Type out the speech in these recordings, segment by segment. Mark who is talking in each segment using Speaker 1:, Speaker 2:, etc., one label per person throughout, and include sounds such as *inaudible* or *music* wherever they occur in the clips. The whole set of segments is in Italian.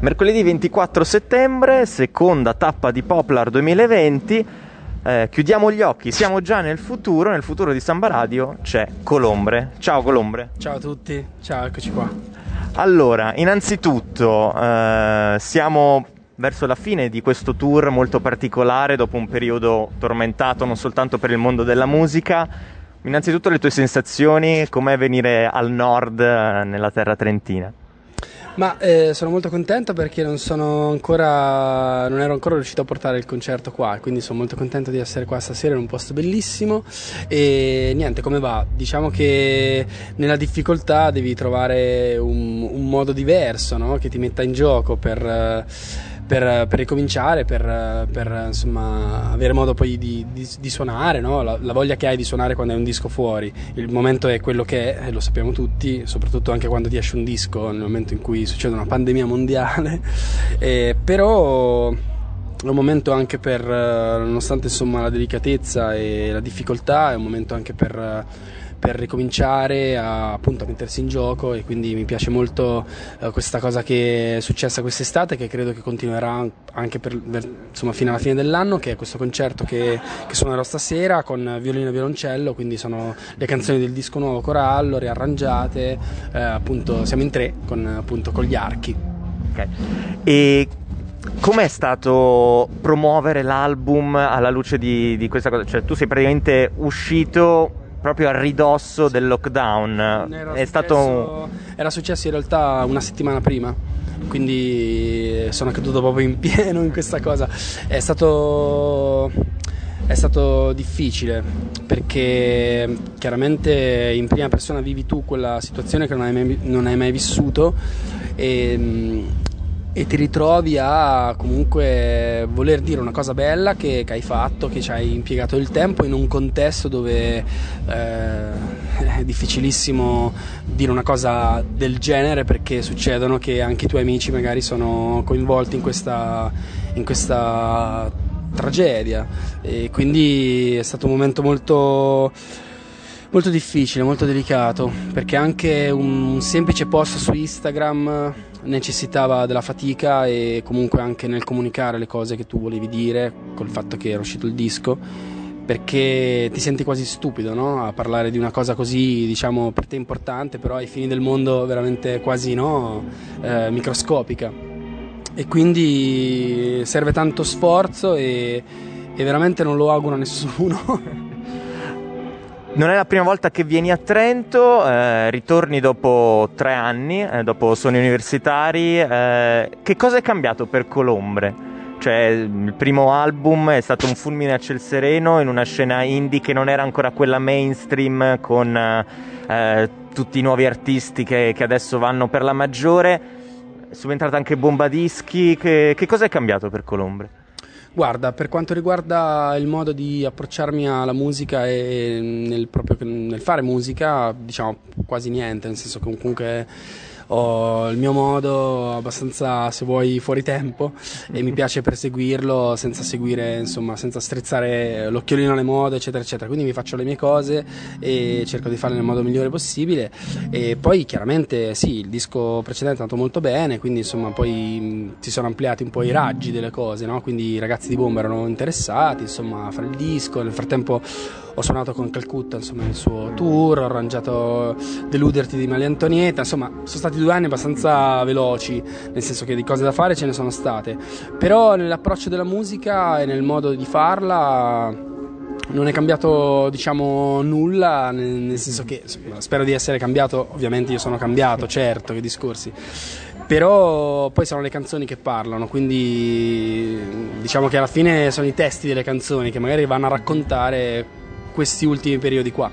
Speaker 1: Mercoledì 24 settembre, seconda tappa di Poplar 2020. Eh, chiudiamo gli occhi, siamo già nel futuro, nel futuro di Samba Radio c'è Colombre. Ciao Colombre.
Speaker 2: Ciao a tutti, ciao, eccoci qua.
Speaker 1: Allora, innanzitutto eh, siamo verso la fine di questo tour molto particolare dopo un periodo tormentato non soltanto per il mondo della musica. Innanzitutto le tue sensazioni, com'è venire al nord eh, nella terra trentina?
Speaker 2: Ma eh, sono molto contento perché non ancora non ero ancora riuscito a portare il concerto qua, quindi sono molto contento di essere qua stasera in un posto bellissimo e niente, come va? Diciamo che nella difficoltà devi trovare un, un modo diverso, no? che ti metta in gioco per per, per ricominciare, per, per insomma, avere modo poi di, di, di suonare, no? la, la, voglia che hai di suonare quando hai un disco fuori. Il momento è quello che è, lo sappiamo tutti, soprattutto anche quando ti esce un disco, nel momento in cui succede una pandemia mondiale. *laughs* Eh, però è un momento anche per, nonostante insomma, la delicatezza e la difficoltà, è un momento anche per per ricominciare a, appunto, a mettersi in gioco e quindi mi piace molto eh, questa cosa che è successa quest'estate che credo che continuerà anche per, per, insomma, fino alla fine dell'anno che è questo concerto che, che suonerò stasera con violino e violoncello quindi sono le canzoni del disco nuovo Corallo riarrangiate eh, appunto siamo in tre con, appunto, con gli archi
Speaker 1: okay. e Com'è stato promuovere l'album alla luce di, di, questa cosa? Cioè, tu sei praticamente uscito proprio a ridosso del lockdown.
Speaker 2: Era, È stato... era successo in realtà una settimana prima quindi sono caduto proprio in *laughs* pieno in questa cosa. È stato, è stato, difficile perché chiaramente in prima persona vivi tu quella situazione che non hai mai, non hai mai vissuto e, e ti ritrovi a comunque voler dire una cosa bella che, che, hai fatto, che ci hai impiegato il tempo in un contesto dove eh, è difficilissimo dire una cosa del genere perché succedono che anche i tuoi amici magari sono coinvolti in questa, in questa tragedia. E quindi è stato un momento molto molto difficile, molto delicato, perché anche un semplice post su Instagram necessitava della fatica e comunque anche nel comunicare le cose che tu volevi dire col fatto che era uscito il disco perché ti senti quasi stupido no? a parlare di una cosa così diciamo per te importante però ai fini del mondo veramente quasi no? eh, microscopica e quindi serve tanto sforzo e, e veramente non lo auguro a nessuno *laughs*
Speaker 1: Non è la prima volta che vieni a Trento, eh, ritorni dopo tre anni, eh, dopo suoni universitari. Eh, che cosa è cambiato per Colombre? Cioè, il primo album è stato un fulmine a ciel sereno in una scena indie che non era ancora quella mainstream con eh, tutti i nuovi artisti che, che, adesso vanno per la maggiore. È subentrata anche Bombadischi. Che, che cosa è cambiato per Colombre?
Speaker 2: Guarda, per quanto riguarda il modo di approcciarmi alla musica e nel, proprio, nel fare musica, diciamo quasi niente, nel senso che comunque ho il mio modo abbastanza, se vuoi, fuori tempo e mi piace perseguirlo senza seguire, insomma, senza strizzare l'occhiolino alle mode, eccetera, eccetera. Quindi mi faccio le mie cose e cerco di farle nel modo migliore possibile. E poi chiaramente sì, il disco precedente è andato molto bene, quindi insomma poi mh, si sono ampliati un po' i raggi delle cose, no? Quindi i ragazzi di Bomba erano interessati, insomma, a fare il disco. Nel frattempo ho suonato con Calcutta, insomma, nel suo tour, ho arrangiato Deluderti di Maria Antonietta, insomma, sono stati due anni abbastanza veloci, nel senso che di cose da fare ce ne sono state, però nell'approccio della musica e nel modo di farla non è cambiato diciamo nulla nel, senso che spero di essere cambiato ovviamente io sono cambiato *laughs* certo che discorsi. Però poi sono le canzoni che parlano quindi diciamo che alla fine sono i testi delle canzoni che magari vanno a raccontare questi ultimi periodi qua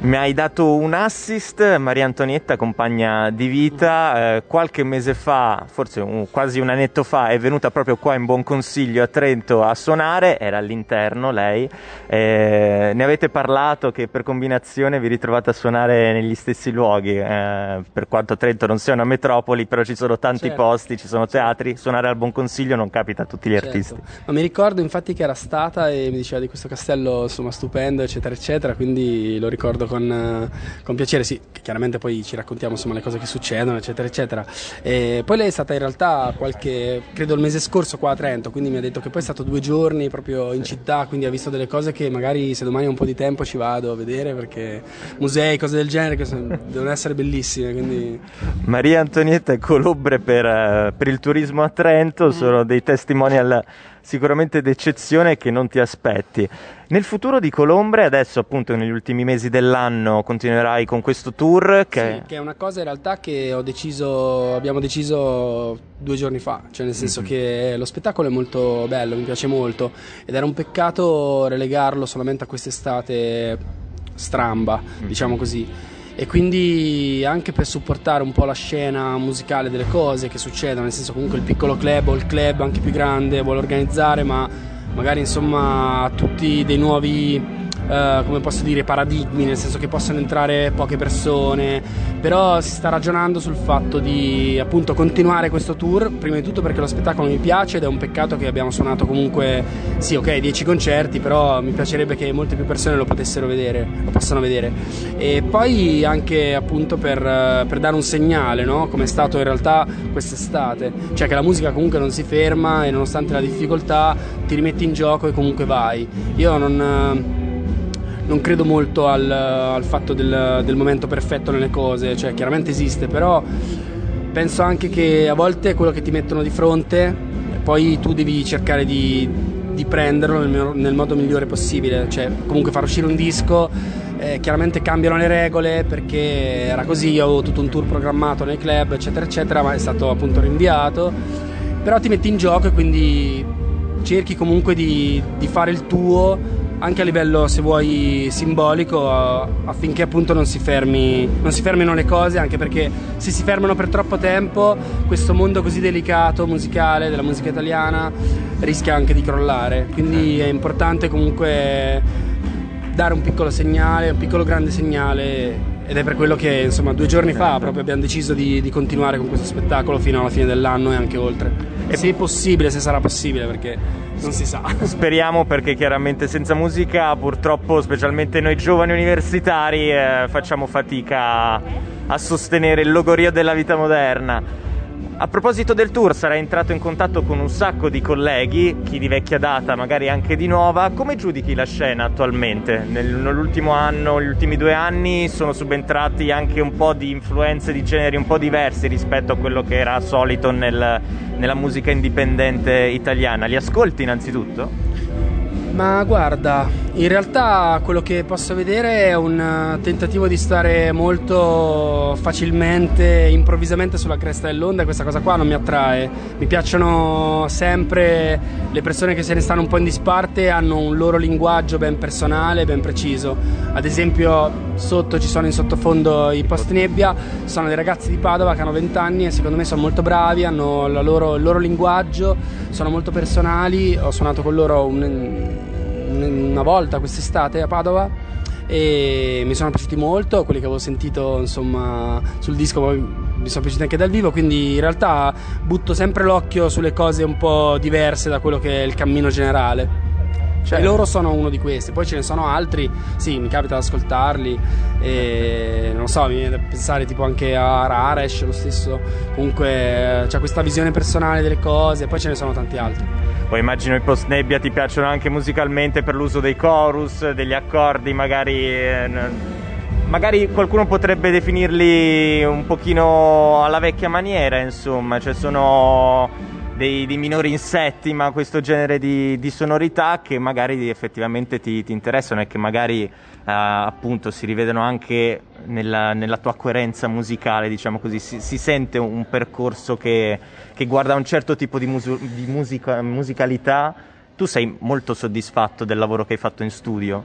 Speaker 1: mi hai dato un assist, Maria Antonietta, compagna di vita, eh, qualche mese fa, forse un, quasi un annetto fa, è venuta proprio qua in Buon Consiglio a Trento a suonare, era all'interno lei, eh, ne avete parlato che per combinazione vi ritrovate a suonare negli stessi luoghi, eh, per quanto Trento non sia una metropoli, però ci sono tanti certo. posti, ci sono teatri, suonare al Buon Consiglio non capita a tutti gli certo. artisti.
Speaker 2: Ma mi ricordo infatti che era stata e mi diceva di questo castello insomma stupendo, eccetera, eccetera, quindi lo ricordo con, con piacere, sì, chiaramente poi ci raccontiamo insomma le cose che succedono, eccetera, eccetera. E poi lei è stata in realtà qualche, credo il mese scorso qua a Trento, quindi mi ha detto che poi è stato due giorni proprio in città, quindi ha visto delle cose che magari se domani ho un po' di tempo ci vado a vedere perché musei, cose del genere che devono essere bellissime. Quindi...
Speaker 1: Maria Antonietta e Colombre per, uh, per il turismo a Trento mm. sono dei testimonial sicuramente d'eccezione che non ti aspetti. Nel futuro di Colombre, adesso appunto negli ultimi mesi dell'anno continuerai con questo tour
Speaker 2: che... Sì, che è una cosa in realtà che ho deciso, abbiamo deciso due giorni fa, cioè nel senso mm-hmm. che lo spettacolo è molto bello, mi piace molto ed era un peccato relegarlo solamente a quest'estate stramba, mm-hmm. diciamo così e quindi anche per supportare un po' la scena musicale delle cose che succedono, nel senso comunque il piccolo club o il club anche più grande vuole organizzare, ma magari insomma tutti dei nuovi Uh, come posso dire, paradigmi, nel senso che possono entrare poche persone, però si sta ragionando sul fatto di appunto continuare questo tour, prima di tutto perché lo spettacolo mi piace ed è un peccato che abbiamo suonato comunque, sì ok, 10 concerti, però mi piacerebbe che molte più persone lo potessero vedere, lo possano vedere. E poi anche appunto per, per dare un segnale, no? come è stato in realtà quest'estate, cioè che la musica comunque non si ferma e nonostante la difficoltà ti rimetti in gioco e comunque vai. Io non non credo molto al, al fatto del, del, momento perfetto nelle cose, cioè chiaramente esiste, però penso anche che a volte quello che ti mettono di fronte, poi tu devi cercare di, di prenderlo nel, nel, modo migliore possibile, cioè comunque far uscire un disco, eh, chiaramente cambiano le regole perché era così, io avevo tutto un tour programmato nei club, eccetera, eccetera, ma è stato appunto rinviato, però ti metti in gioco e quindi cerchi comunque di, di fare il tuo anche a livello, se vuoi, simbolico, affinché appunto non si, fermi, non si fermino le cose, anche perché se si fermano per troppo tempo, questo mondo così delicato, musicale, della musica italiana, rischia anche di crollare. Quindi è importante comunque dare un piccolo segnale, un piccolo grande segnale ed è per quello che insomma due giorni fa proprio abbiamo deciso di, di continuare con questo spettacolo fino alla fine dell'anno e anche oltre. E se è possibile, se sarà possibile, perché non si sa. *laughs*
Speaker 1: Speriamo perché chiaramente senza musica purtroppo, specialmente noi giovani universitari, eh, facciamo fatica a sostenere il logorio della vita moderna. A proposito del tour, sarai entrato in contatto con un sacco di colleghi, chi di vecchia data, magari anche di nuova. Come giudichi la scena attualmente? Nell'ultimo anno, negli ultimi due anni, sono subentrati anche un po' di influenze di generi un po' diversi rispetto a quello che era solito nel, nella musica indipendente italiana. Li ascolti innanzitutto?
Speaker 2: Ma guarda, in realtà quello che posso vedere è un tentativo di stare molto facilmente, improvvisamente sulla cresta dell'onda e questa cosa qua non mi attrae. Mi piacciono sempre le persone che se ne stanno un po' in disparte, hanno un loro linguaggio ben personale, ben preciso. Ad esempio sotto ci sono in sottofondo i post nebbia, sono dei ragazzi di Padova che hanno 20 anni e secondo me sono molto bravi, hanno loro, il loro linguaggio, sono molto personali, ho suonato con loro un una volta quest'estate a Padova e mi sono piaciuti molto, quelli che avevo sentito insomma sul disco poi mi sono piaciuti anche dal vivo, quindi in realtà butto sempre l'occhio sulle cose un po' diverse da quello che è il cammino generale. Cioè, e loro sono uno di questi, poi ce ne sono altri, sì, mi capita di ascoltarli e non so, mi viene da pensare tipo anche a Raresh, lo stesso, comunque c'è questa visione personale delle cose, poi ce ne sono tanti altri.
Speaker 1: Poi immagino i post nebbia ti piacciono anche musicalmente per l'uso dei chorus, degli accordi, magari... Eh, magari qualcuno potrebbe definirli un pochino alla vecchia maniera, insomma, cioè sono dei, dei, minori insetti, ma questo genere di, di sonorità che magari effettivamente ti, ti interessano e che magari eh, appunto si rivedono anche nella, nella, tua coerenza musicale, diciamo così, si, si sente un percorso che, che, guarda un certo tipo di, musu- di musica, musicalità. Tu sei molto soddisfatto del lavoro che hai fatto in studio?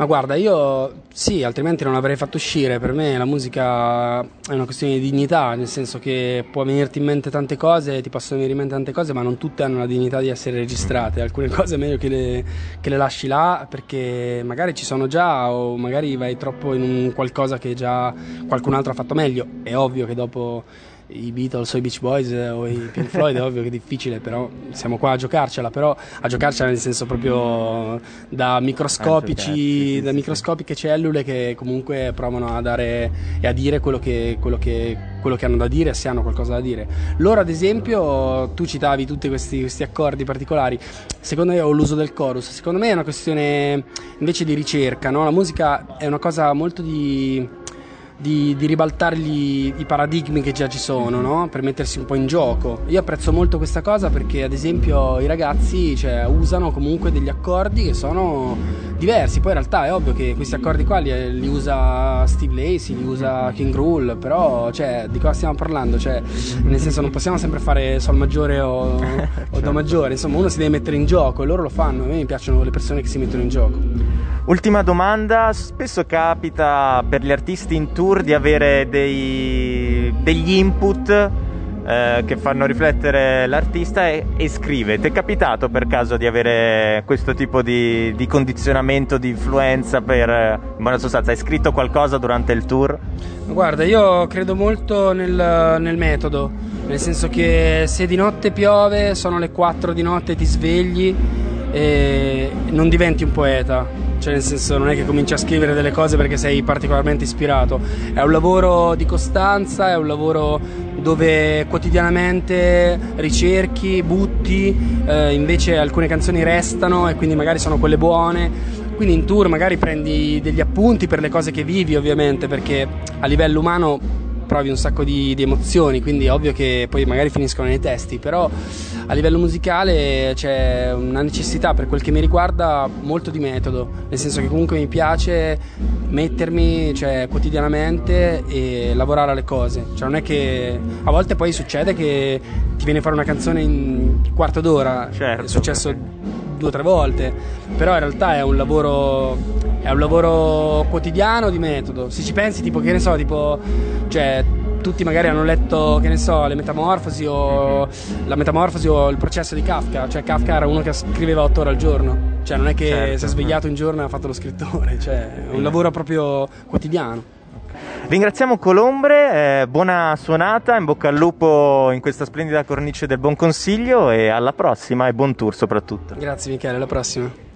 Speaker 2: Ma guarda, io sì, altrimenti non l'avrei fatto uscire. Per me la musica è una questione di dignità, nel senso che può venirti in mente tante cose, ti possono venire in mente tante cose, ma non tutte hanno la dignità di essere registrate. Alcune cose è meglio che le, che le lasci là perché magari ci sono già o magari vai troppo in un qualcosa che già qualcun altro ha fatto meglio. È ovvio che dopo i Beatles o i Beach Boys o i Pink Floyd è ovvio che è difficile però siamo qua a giocarcela però a giocarcela nel senso proprio da microscopici da microscopiche cellule che comunque provano a dare e a dire quello che, quello che, quello che hanno da dire se hanno qualcosa da dire. Loro ad esempio tu citavi tutti questi, questi accordi particolari. Secondo me ho l'uso del chorus. Secondo me è una questione invece di ricerca no? la musica è una cosa molto di di, di ribaltargli i paradigmi che già ci sono, no? per mettersi un po' in gioco. Io apprezzo molto questa cosa perché ad esempio i ragazzi cioè, usano comunque degli accordi che sono diversi, poi in realtà è ovvio che questi accordi qua li, li usa Steve Lacey, li usa King Rule, però cioè, di cosa stiamo parlando? Cioè, nel senso non possiamo sempre fare Sol maggiore o, *laughs* o Do certo. maggiore, insomma uno si deve mettere in gioco e loro lo fanno, a me mi piacciono le persone che si mettono in gioco.
Speaker 1: Ultima domanda, spesso capita per gli artisti in tour di avere dei, degli input eh, che fanno riflettere l'artista e, e, scrive. Ti è capitato per caso di avere questo tipo di, di condizionamento, di influenza per, in buona sostanza, hai scritto qualcosa durante il tour?
Speaker 2: Guarda, io credo molto nel, nel metodo, nel senso che se di notte piove, sono le 4 di notte, ti svegli e non diventi un poeta cioè nel senso non è che cominci a scrivere delle cose perché sei particolarmente ispirato, è un lavoro di costanza, è un lavoro dove quotidianamente ricerchi, butti, eh, invece alcune canzoni restano e quindi magari sono quelle buone. Quindi in tour magari prendi degli appunti per le cose che vivi ovviamente perché a livello umano provi un sacco di, di emozioni, quindi è ovvio che poi magari finiscono nei testi, però a livello musicale c'è una necessità per quel che mi riguarda molto di metodo, nel senso che comunque mi piace mettermi cioè, quotidianamente e lavorare alle cose, cioè non è che a volte poi succede che ti viene a fare una canzone in un quarto d'ora, certo. è successo due o tre volte, però in realtà è un lavoro è un lavoro quotidiano di metodo. Se ci pensi, tipo, che ne so, tipo, cioè, tutti magari hanno letto, che ne so, le metamorfosi o la metamorfosi o il processo di Kafka. Cioè, Kafka era uno che scriveva otto ore al giorno. Cioè, non è che certo. si è svegliato un giorno e ha fatto lo scrittore, cioè, è un lavoro proprio quotidiano.
Speaker 1: Ringraziamo Colombre, eh, buona suonata, in bocca al lupo in questa splendida cornice del buon consiglio e alla prossima e buon tour soprattutto.
Speaker 2: Grazie Michele, alla prossima.